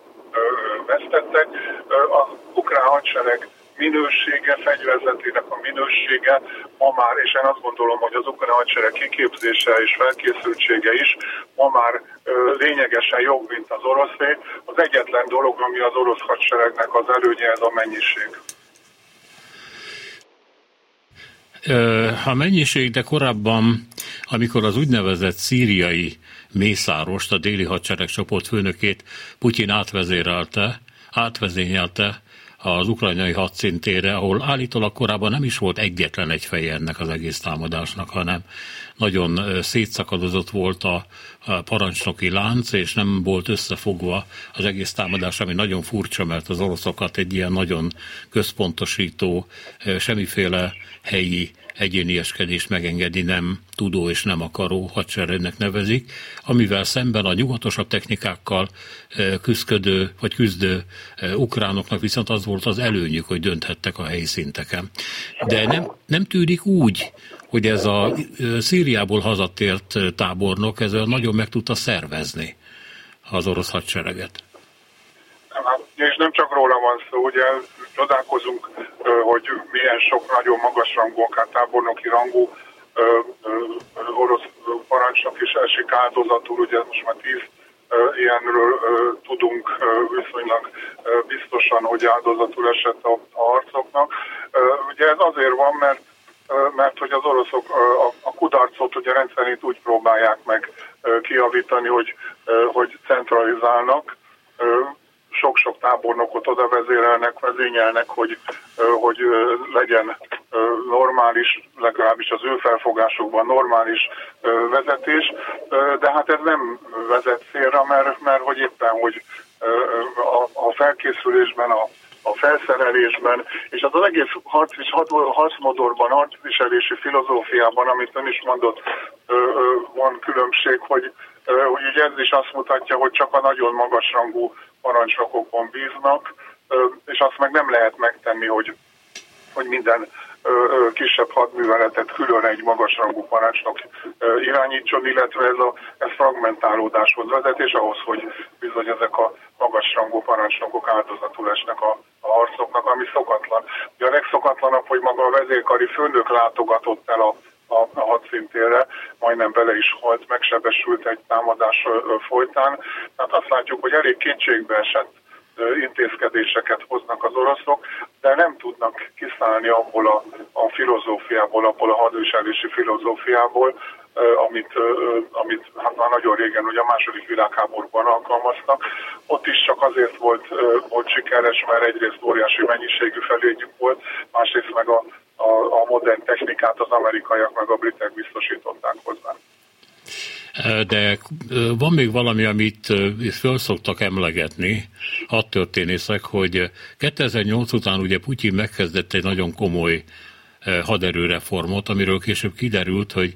vesztettek. Az ukrán hadsereg minősége, fegyverzetének a minősége ma már, és én azt gondolom, hogy az ukrán hadsereg kiképzése és felkészültsége is ma már lényegesen jobb, mint az oroszé. Az egyetlen dolog, ami az orosz hadseregnek az előnye, ez a mennyiség. A mennyiség, de korábban, amikor az úgynevezett szíriai mészárost, a déli hadsereg csoport főnökét Putyin átvezérelte, átvezényelte, az ukrajnai hadszintére, ahol állítólag korábban nem is volt egyetlen egy feje ennek az egész támadásnak, hanem nagyon szétszakadozott volt a parancsnoki lánc, és nem volt összefogva az egész támadás, ami nagyon furcsa, mert az oroszokat egy ilyen nagyon központosító, semmiféle helyi egyénieskedést megengedi nem tudó és nem akaró hadseregnek nevezik, amivel szemben a nyugatosabb technikákkal küzdködő vagy küzdő ukránoknak viszont az volt az előnyük, hogy dönthettek a helyi szinteken. De nem, nem tűnik úgy, hogy ez a Szíriából hazatért tábornok ez nagyon meg tudta szervezni az orosz hadsereget. Hát, és nem csak róla van szó, ugye csodálkozunk, hogy milyen sok nagyon magas rangú, akár tábornoki rangú orosz parancsnok is esik áldozatul, ugye most már tíz ilyenről tudunk viszonylag biztosan, hogy áldozatul esett a, a harcoknak. Ugye ez azért van, mert mert hogy az oroszok a kudarcot ugye rendszerint úgy próbálják meg kiavítani, hogy, hogy centralizálnak, sok-sok tábornokot oda vezérelnek, vezényelnek, hogy, hogy legyen normális, legalábbis az ő felfogásukban normális vezetés, de hát ez nem vezet célra, mert, mert hogy éppen, hogy a, a felkészülésben, a, a felszerelésben, és az, az egész harc, harcmodorban, harcviselési filozófiában, amit ön is mondott, van különbség, hogy, hogy ugye ez is azt mutatja, hogy csak a nagyon magasrangú parancsnokokon bíznak, és azt meg nem lehet megtenni, hogy, hogy minden kisebb hadműveletet külön egy magasrangú parancsnok irányítson, illetve ez, a, ez fragmentálódáshoz vezet, és ahhoz, hogy bizony ezek a magasrangú parancsnokok áldozatul esnek a, harcoknak, ami szokatlan. De a legszokatlanabb, hogy maga a vezérkari főnök látogatott el a a, a hadszintére, majdnem bele is halt, megsebesült egy támadás folytán. Tehát azt látjuk, hogy elég kétségbe esett intézkedéseket hoznak az oroszok, de nem tudnak kiszállni abból a, a filozófiából, abból a hadviselési filozófiából, amit, amit hát már nagyon régen, ugye a második világháborúban alkalmaztak. Ott is csak azért volt, volt sikeres, mert egyrészt óriási mennyiségű felényük volt, másrészt meg a, a, a modern technikát az amerikaiak meg a britek biztosították hozzá. De van még valami, amit föl szoktak emlegetni, a történészek, hogy 2008 után ugye Putyin megkezdett egy nagyon komoly haderőreformot, amiről később kiderült, hogy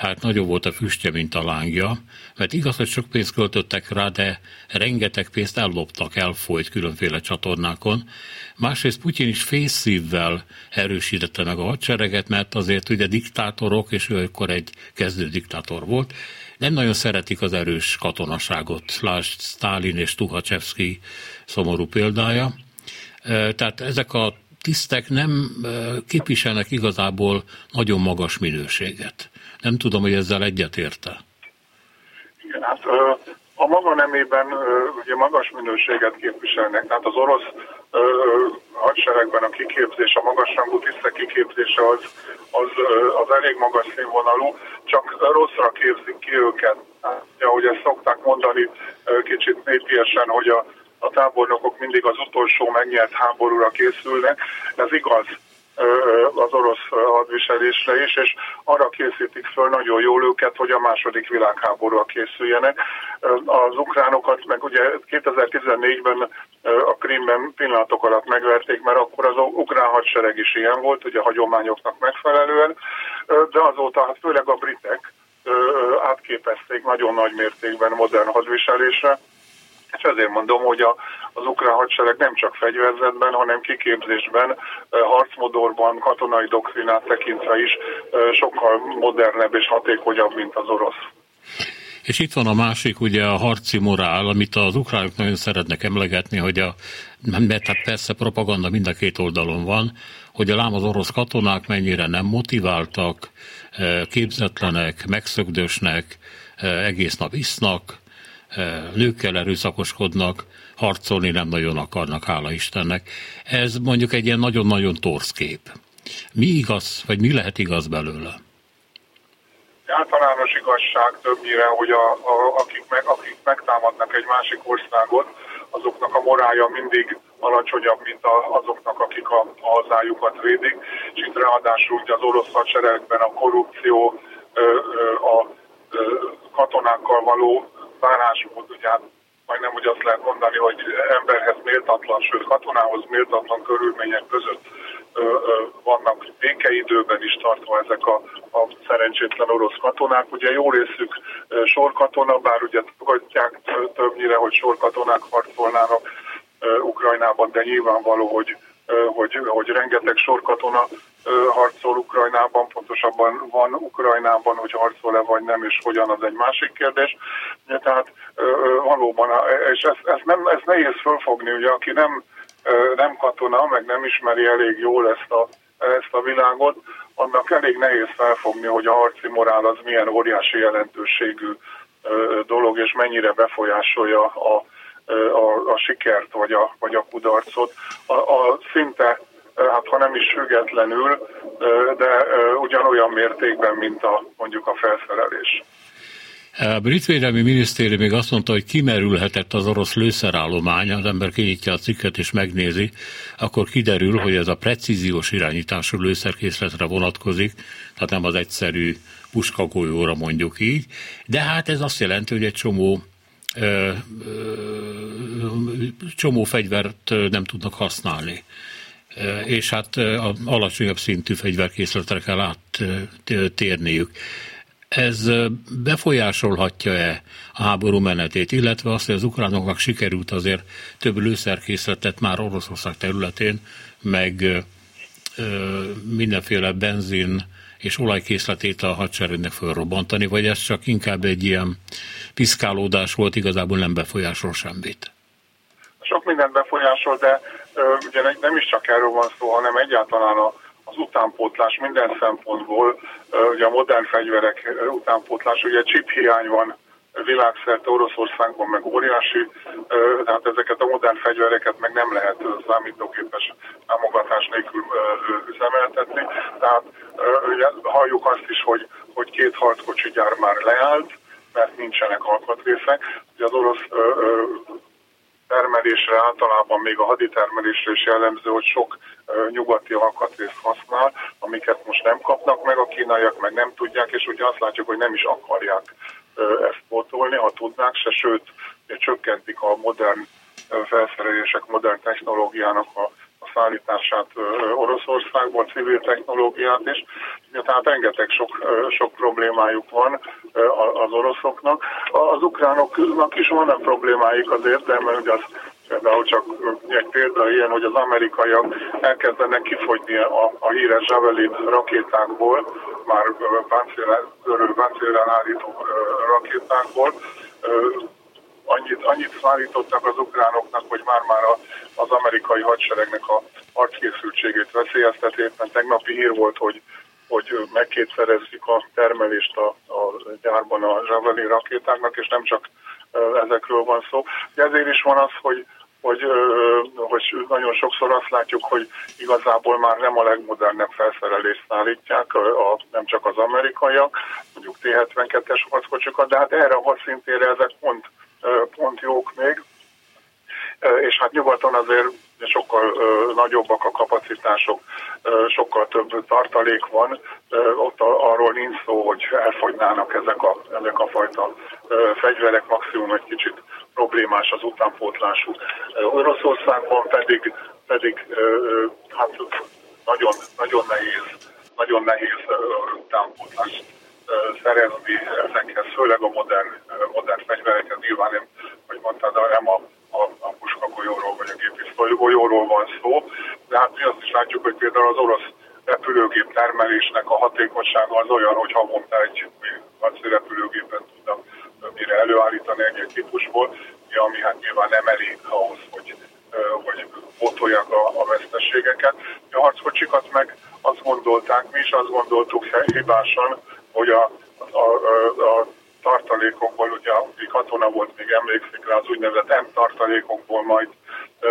hát nagyobb volt a füstje, mint a lángja, mert igaz, hogy sok pénzt költöttek rá, de rengeteg pénzt elloptak, elfolyt különféle csatornákon. Másrészt Putyin is fészszívvel erősítette meg a hadsereget, mert azért ugye diktátorok, és ő akkor egy kezdő diktátor volt, nem nagyon szeretik az erős katonaságot. Lásd Stalin és Tuhacsevszki szomorú példája. Tehát ezek a tisztek nem képviselnek igazából nagyon magas minőséget. Nem tudom, hogy ezzel egyetérte. Igen, hát a maga nemében ugye magas minőséget képviselnek, tehát az orosz hadseregben a kiképzés, a magasrangú tisztek kiképzése az, az, az elég magas színvonalú, csak rosszra képzik ki őket. Hát, ahogy ezt szokták mondani kicsit népiesen, hogy a, a tábornokok mindig az utolsó megnyert háborúra készülnek. Ez igaz az orosz hadviselésre is, és arra készítik föl nagyon jól őket, hogy a második világháborúra készüljenek. Az ukránokat meg ugye 2014-ben a Krimben pillanatok alatt megverték, mert akkor az ukrán hadsereg is ilyen volt, ugye a hagyományoknak megfelelően, de azóta hát főleg a britek átképezték nagyon nagy mértékben modern hadviselésre, és ezért mondom, hogy a, az ukrán hadsereg nem csak fegyverzetben, hanem kiképzésben, harcmodorban, katonai doktrinát tekintve is sokkal modernebb és hatékonyabb, mint az orosz. És itt van a másik, ugye a harci morál, amit az ukránok nagyon szeretnek emlegetni, hogy a, mert hát persze propaganda mind a két oldalon van, hogy a lám az orosz katonák mennyire nem motiváltak, képzetlenek, megszögdösnek, egész nap isznak, nőkkel erőszakoskodnak, harcolni nem nagyon akarnak, hála Istennek. Ez mondjuk egy ilyen nagyon-nagyon torsz kép. Mi igaz, vagy mi lehet igaz belőle? Általános igazság többnyire, hogy a, a, akik, meg, akik megtámadnak egy másik országot, azoknak a morálja mindig alacsonyabb, mint a, azoknak, akik a, a hazájukat védik, és itt ráadásul ugye az orosz hadseregben a korrupció, a katonákkal való bánásmód, ugye hát majdnem úgy azt lehet mondani, hogy emberhez méltatlan, sőt katonához méltatlan körülmények között ö, ö, vannak békeidőben is tartva ezek a, a szerencsétlen orosz katonák. Ugye jó részük ö, sorkatona, bár ugye tagadják többnyire, hogy sorkatonák harcolnának ö, Ukrajnában, de nyilvánvaló, hogy hogy, hogy rengeteg sorkatona harcol Ukrajnában, pontosabban van Ukrajnában, hogy harcol-e vagy nem, és hogyan, az egy másik kérdés. Tehát valóban, és ezt, ezt, nem, ezt nehéz fölfogni, ugye aki nem, nem katona, meg nem ismeri elég jól ezt a, ezt a világot, annak elég nehéz felfogni, hogy a harci morál az milyen óriási jelentőségű dolog, és mennyire befolyásolja a, a, a sikert vagy a, vagy a kudarcot. A, a szinte, hát ha nem is függetlenül, de ugyanolyan mértékben, mint a, mondjuk a felszerelés. A brit védelmi minisztérium még azt mondta, hogy kimerülhetett az orosz lőszerállomány, az ember kinyitja a cikket és megnézi, akkor kiderül, hogy ez a precíziós irányítású lőszerkészletre vonatkozik, tehát nem az egyszerű puskagolyóra mondjuk így, de hát ez azt jelenti, hogy egy csomó ö, ö, csomó fegyvert nem tudnak használni. És hát a alacsonyabb szintű fegyverkészletre kell áttérniük. Ez befolyásolhatja-e a háború menetét, illetve azt, hogy az ukránoknak sikerült azért több lőszerkészletet már Oroszország területén, meg mindenféle benzin és olajkészletét a hadseregnek felrobbantani, vagy ez csak inkább egy ilyen piszkálódás volt, igazából nem befolyásol semmit? Sok minden befolyásol, de ugye nem is csak erről van szó, hanem egyáltalán a az utánpótlás minden szempontból, ugye a modern fegyverek utánpótlás, ugye chip hiány van világszerte Oroszországban meg óriási, tehát ezeket a modern fegyvereket meg nem lehet számítógépes támogatás nélkül üzemeltetni. Tehát ugye halljuk azt is, hogy, hogy két harckocsi gyár már leállt, mert nincsenek alkatrészek. Ugye az orosz termelésre általában még a haditermelésre is jellemző, hogy sok nyugati alkatrészt használ, amiket most nem kapnak meg, a kínaiak meg nem tudják, és ugye azt látjuk, hogy nem is akarják ezt pótolni, ha tudnák se, sőt, csökkentik a modern felszerelések, modern technológiának a, a szállítását Oroszországból, civil technológiát is. Tehát rengeteg sok, sok problémájuk van az oroszoknak. Az ukránoknak is vannak problémáik azért, de mert az Például csak egy példa ilyen, hogy az amerikaiak elkezdenek kifogyni a, a híres Javelin rakétákból, már páncélen állító rakétákból. Annyit, annyit szállítottak az ukránoknak, hogy már-már az amerikai hadseregnek a harckészültségét veszélyezteti. Éppen tegnapi hír volt, hogy hogy megkétszerezzük a termelést a, a gyárban a Javelin rakétáknak, és nem csak ezekről van szó. De ezért is van az, hogy hogy, hogy nagyon sokszor azt látjuk, hogy igazából már nem a legmodernebb felszerelést szállítják, a, nem csak az amerikaiak, mondjuk T-72-es harckocsikat, de hát erre a hadszintére ezek pont, pont jók még. És hát nyugaton azért sokkal nagyobbak a kapacitások, sokkal több tartalék van, ott arról nincs szó, hogy elfogynának ezek a, ezek a fajta fegyverek, maximum egy kicsit problémás az utánpótlásuk. Oroszországban pedig, pedig hát nagyon, nagyon nehéz, nagyon nehéz utánpótlást szerezni ezekhez, főleg a modern, modern fegyverekhez. Nyilván nem, hogy mondtad, nem a a, a puska golyóról vagy a gépisztoly golyóról van szó, de hát mi azt is látjuk, hogy például az orosz repülőgép termelésnek a hatékonysága az olyan, hogy havonta egy nagy repülőgépet tudnak mire előállítani egy típusból, ami hát nyilván nem elég ahhoz, hogy, hogy botolják a, a veszteségeket. A harckocsikat meg azt gondolták, mi is azt gondoltuk hibásan, hogy a, a, a, a tartalékokból, ugye aki katona volt, még emlékszik rá, az úgynevezett M tartalékokból majd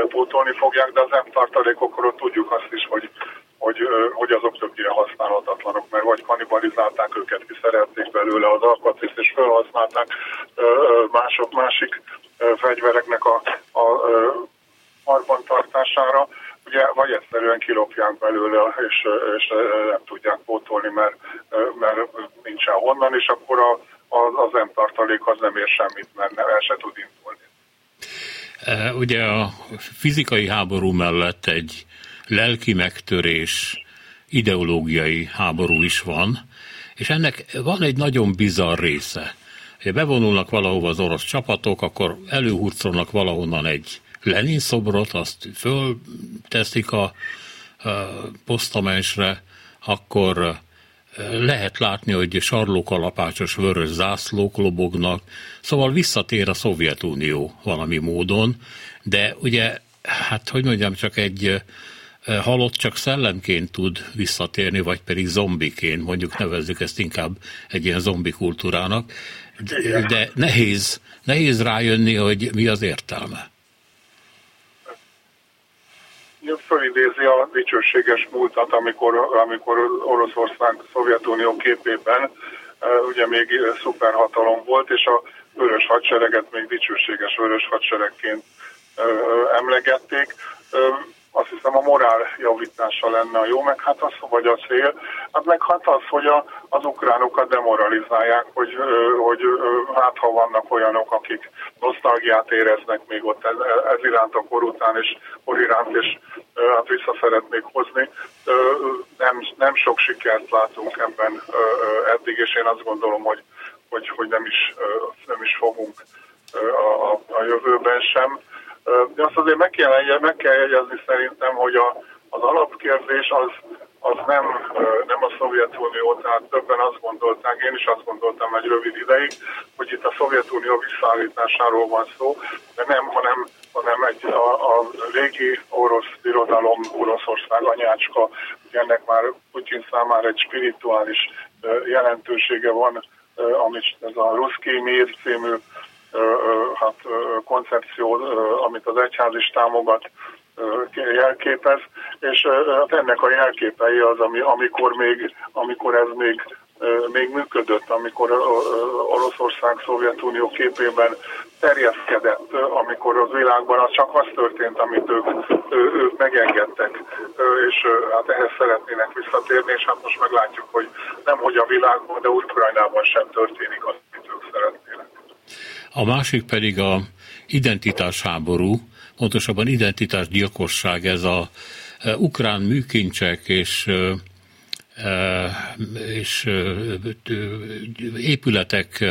pótolni fogják, de az M tartalékokról tudjuk azt is, hogy, hogy, hogy azok többnyire használhatatlanok, mert vagy kanibalizálták őket, kiszerelték belőle az alkatrészt, és felhasználták mások, másik fegyvereknek a, a, a tartására, ugye vagy egyszerűen kilopják belőle, és, és nem tudják pótolni, mert, mert nincsen honnan, és akkor a, az, az nem tartalék az nem ér semmit, mert nem, el se tud indulni. E, ugye a fizikai háború mellett egy lelki megtörés, ideológiai háború is van, és ennek van egy nagyon bizarr része. Ha bevonulnak valahova az orosz csapatok, akkor előhurcolnak valahonnan egy Lenin szobrot, azt fölteszik a, posztamensre, akkor lehet látni, hogy sarlókalapácsos vörös zászlók lobognak, szóval visszatér a Szovjetunió valami módon, de ugye, hát hogy mondjam, csak egy halott csak szellemként tud visszatérni, vagy pedig zombiként, mondjuk nevezzük ezt inkább egy ilyen zombi kultúrának, de, de nehéz, nehéz rájönni, hogy mi az értelme fölidézi a dicsőséges múltat, amikor, amikor Oroszország Szovjetunió képében ugye még szuperhatalom volt, és a vörös hadsereget még dicsőséges vörös hadseregként emlegették. Azt hiszem a morál javítása lenne a jó, meg hát az, vagy a cél, hát meg hát az, hogy a, az ukránokat demoralizálják, hogy, hogy hát ha vannak olyanok, akik nosztalgiát éreznek még ott ez, ez iránt a kor után, és kor iránt, és hát vissza szeretnék hozni. Nem, nem sok sikert látunk ebben eddig, és én azt gondolom, hogy, hogy, hogy nem, is, nem is fogunk a, a, a jövőben sem. De azt azért meg kell, meg kell jegyezni szerintem, hogy a, az alapkérdés az, az nem, nem a Szovjetunió, tehát többen azt gondolták, én is azt gondoltam egy rövid ideig, hogy itt a Szovjetunió visszaállításáról van szó, de nem, hanem, hanem egy, a, a régi orosz birodalom, Oroszország anyácska, ennek már Putyin számára egy spirituális jelentősége van, amit ez a Ruszki Mir című hát, koncepció, amit az egyház is támogat, jelképez, és hát ennek a jelképei az, ami, amikor, még, amikor ez még még működött, amikor Oroszország Szovjetunió képében terjeszkedett, amikor az világban az csak az történt, amit ők, ők megengedtek, és hát ehhez szeretnének visszatérni, és hát most meglátjuk, hogy nem hogy a világban, de Ukrajnában sem történik az, amit ők szeretnének. A másik pedig a identitásháború, pontosabban identitásgyilkosság, ez a e, ukrán műkincsek és e, e, és épületek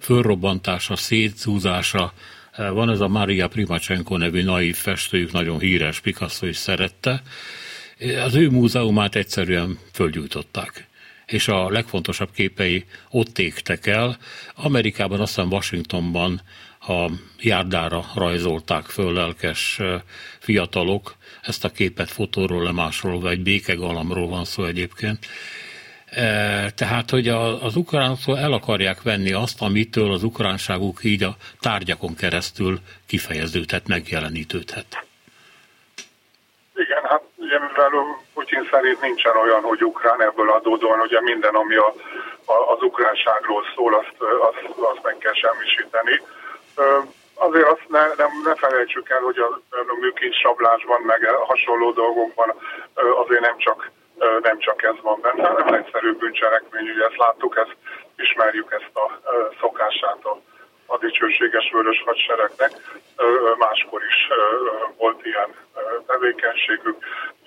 fölrobbantása, szétzúzása. Van ez a Maria Primacsenko nevű naív festőjük, nagyon híres, Picasso is szerette. Az ő múzeumát egyszerűen fölgyújtották és a legfontosabb képei ott égtek el. Amerikában, aztán Washingtonban a járdára rajzolták föl lelkes fiatalok ezt a képet fotóról lemásról, vagy békegalamról van szó egyébként. Tehát, hogy az ukránoktól el akarják venni azt, amitől az ukránságuk így a tárgyakon keresztül kifejeződhet, megjelenítődhet. Igen, hát ugye mivel Putyin szerint nincsen olyan, hogy ukrán ebből adódóan, ugye minden, ami a, a, az ukránságról szól, azt, azt, azt meg kell semmisíteni. Azért azt ne, nem, ne felejtsük el, hogy a, műkincs sablásban, meg hasonló dolgokban azért nem csak, nem csak ez van benne, hanem egyszerű bűncselekmény, ugye ezt láttuk, ezt ismerjük ezt a szokását a, a dicsőséges vörös hadseregnek. Máskor is volt ilyen tevékenységük.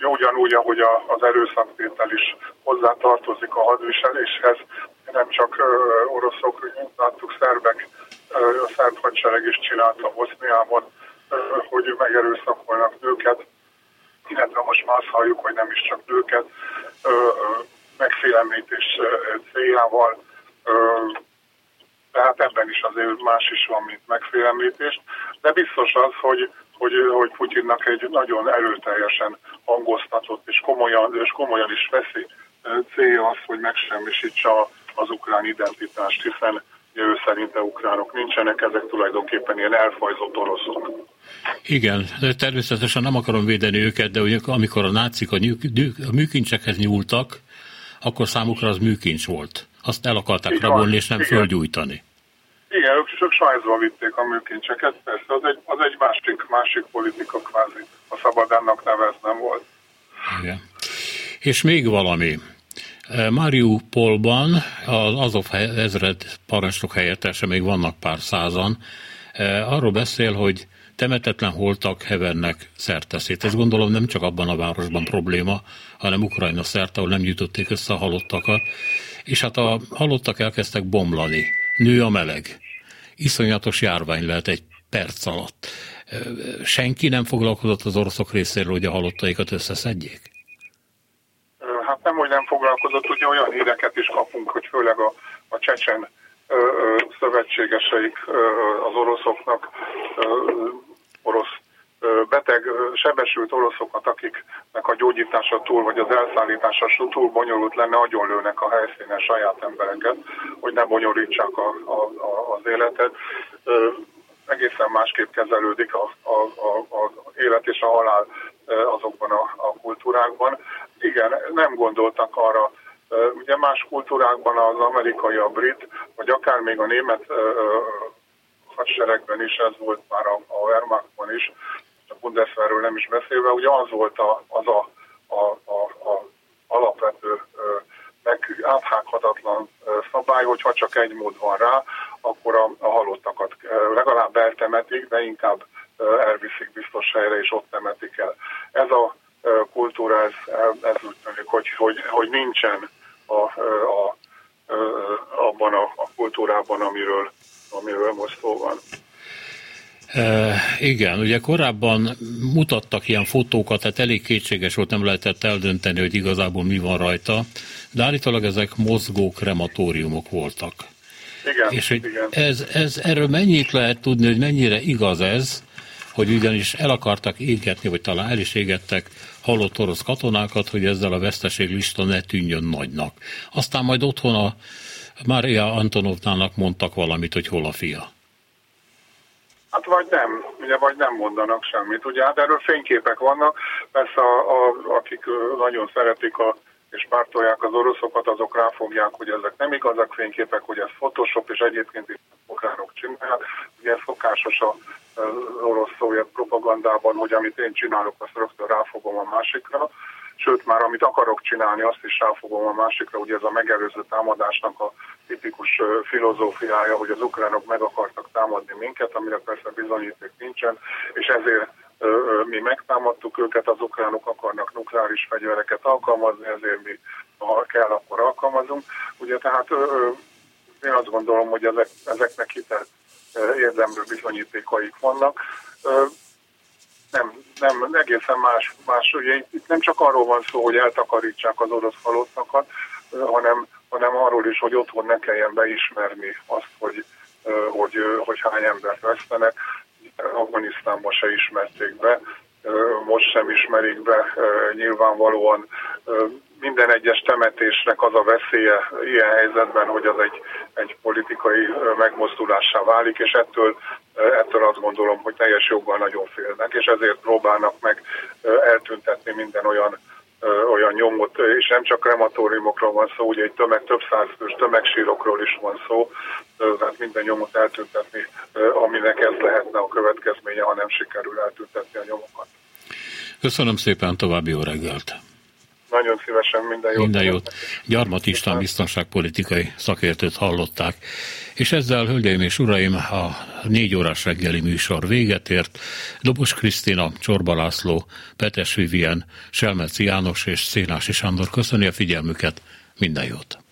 Ugyanúgy, ahogy az erőszaktétel is hozzá tartozik a hadviseléshez, nem csak oroszok, láttuk, szerbek, a szerb hadsereg is csinálta Boszniában, hogy megerőszakolnak nőket, illetve most már azt halljuk, hogy nem is csak nőket, megfélemlítés céljával, tehát ebben is azért más is van, mint megfélemlítés, de biztos az, hogy, hogy, hogy Putyinnak egy nagyon erőteljesen hangoztatott és komolyan, és komolyan is veszi célja az, hogy megsemmisítsa az ukrán identitást, hiszen ő szerinte ukránok nincsenek, ezek tulajdonképpen ilyen elfajzott oroszok. Igen, de természetesen nem akarom védeni őket, de ugye, amikor a nácik a, nyűk, a műkincsekhez nyúltak, akkor számukra az műkincs volt. Azt el akarták rabolni, és nem Igen. földgyújtani. Igen, ők csak sajzva vitték a műkincseket, persze, az egy, az egy másik, másik politika kvázi, a szabadánnak neveznem volt. Igen. És még valami. Mariupolban az Azov ezred parancsnok helyettese, még vannak pár százan, arról beszél, hogy temetetlen holtak hevernek szerteszét. Ez gondolom nem csak abban a városban probléma, hanem Ukrajna szerte, ahol nem gyűjtötték össze a halottakat. És hát a halottak elkezdtek bomlani. Nő a meleg. Iszonyatos járvány lehet egy perc alatt. Senki nem foglalkozott az oroszok részéről, hogy a halottaikat összeszedjék? Nem, hogy nem foglalkozott, ugye olyan híreket is kapunk, hogy főleg a, a csecsen ö, ö, szövetségeseik ö, az oroszoknak, ö, orosz beteg, sebesült oroszokat, akiknek a gyógyítása túl, vagy az elszállítása túl bonyolult lenne, lőnek a helyszínen saját embereket, hogy ne bonyolítsák a, a, a, az életet. Egészen másképp kezelődik a, a, a, a élet és a halál azokban a, a kultúrákban. Igen, nem gondoltak arra, ugye más kultúrákban az amerikai, a brit, vagy akár még a német hadseregben is ez volt már a, a Wehrmachtban is, a Bundeswehrről nem is beszélve, ugye az volt a, az a, a, a, a alapvető meg áthághatatlan szabály, hogy ha csak egy mód van rá, akkor a, a halottakat legalább eltemetik, de inkább elviszik biztos helyre, és ott temetik el. Ez a kultúra, ez, ez úgy tűnik, hogy, hogy, hogy nincsen a, a, abban a, a kultúrában, amiről, amiről most szó van. E, igen, ugye korábban mutattak ilyen fotókat, tehát elég kétséges volt, nem lehetett eldönteni, hogy igazából mi van rajta, de állítólag ezek mozgó krematóriumok voltak. Igen, És hogy igen. Ez, ez, erről mennyit lehet tudni, hogy mennyire igaz ez, hogy ugyanis el akartak égetni, vagy talán el is égettek halott orosz katonákat, hogy ezzel a veszteség lista ne tűnjön nagynak. Aztán majd otthon a Mária Antonovnának mondtak valamit, hogy hol a fia. Hát vagy nem, ugye vagy nem mondanak semmit. Ugye hát erről fényképek vannak, persze a, a, akik nagyon szeretik a, és pártolják az oroszokat, azok ráfogják, hogy ezek nem igazak fényképek, hogy ez Photoshop, és egyébként is ukránok csinálják. Ugye szokásos a orosz-szovjet propagandában, hogy amit én csinálok, azt rögtön ráfogom a másikra. Sőt, már amit akarok csinálni, azt is ráfogom a másikra. Ugye ez a megelőző támadásnak a tipikus filozófiája, hogy az ukránok meg akartak támadni minket, amire persze bizonyíték nincsen, és ezért mi megtámadtuk őket, az ukránok akarnak nukleáris fegyvereket alkalmazni, ezért mi, ha kell, akkor alkalmazunk. Ugye tehát én azt gondolom, hogy ezek, ezeknek hitelt érdemlő bizonyítékaik vannak. Nem, nem, egészen más, más. Ugye itt nem csak arról van szó, hogy eltakarítsák az orosz halottakat, hanem, hanem arról is, hogy otthon ne kelljen beismerni azt, hogy, hogy, hogy hány embert vesztenek. Afganisztánban se ismerték be, most sem ismerik be nyilvánvalóan minden egyes temetésnek az a veszélye ilyen helyzetben, hogy az egy, egy politikai megmozdulássá válik, és ettől, ettől azt gondolom, hogy teljes joggal nagyon félnek, és ezért próbálnak meg eltüntetni minden olyan olyan nyomot, és nem csak krematóriumokról van szó, ugye egy tömeg, több százfős tömegsírokról is van szó, tehát minden nyomot eltüntetni, aminek ez lehetne a következménye, ha nem sikerül eltüntetni a nyomokat. Köszönöm szépen, további jó reggelt! Nagyon szívesen minden jót. Minden jót. Gyarmat István biztonságpolitikai szakértőt hallották. És ezzel, hölgyeim és uraim, a négy órás reggeli műsor véget ért. Dobos Krisztina, Csorba László, Petes Vivien, Selmeci János és Szénási Sándor köszöni a figyelmüket. Minden jót!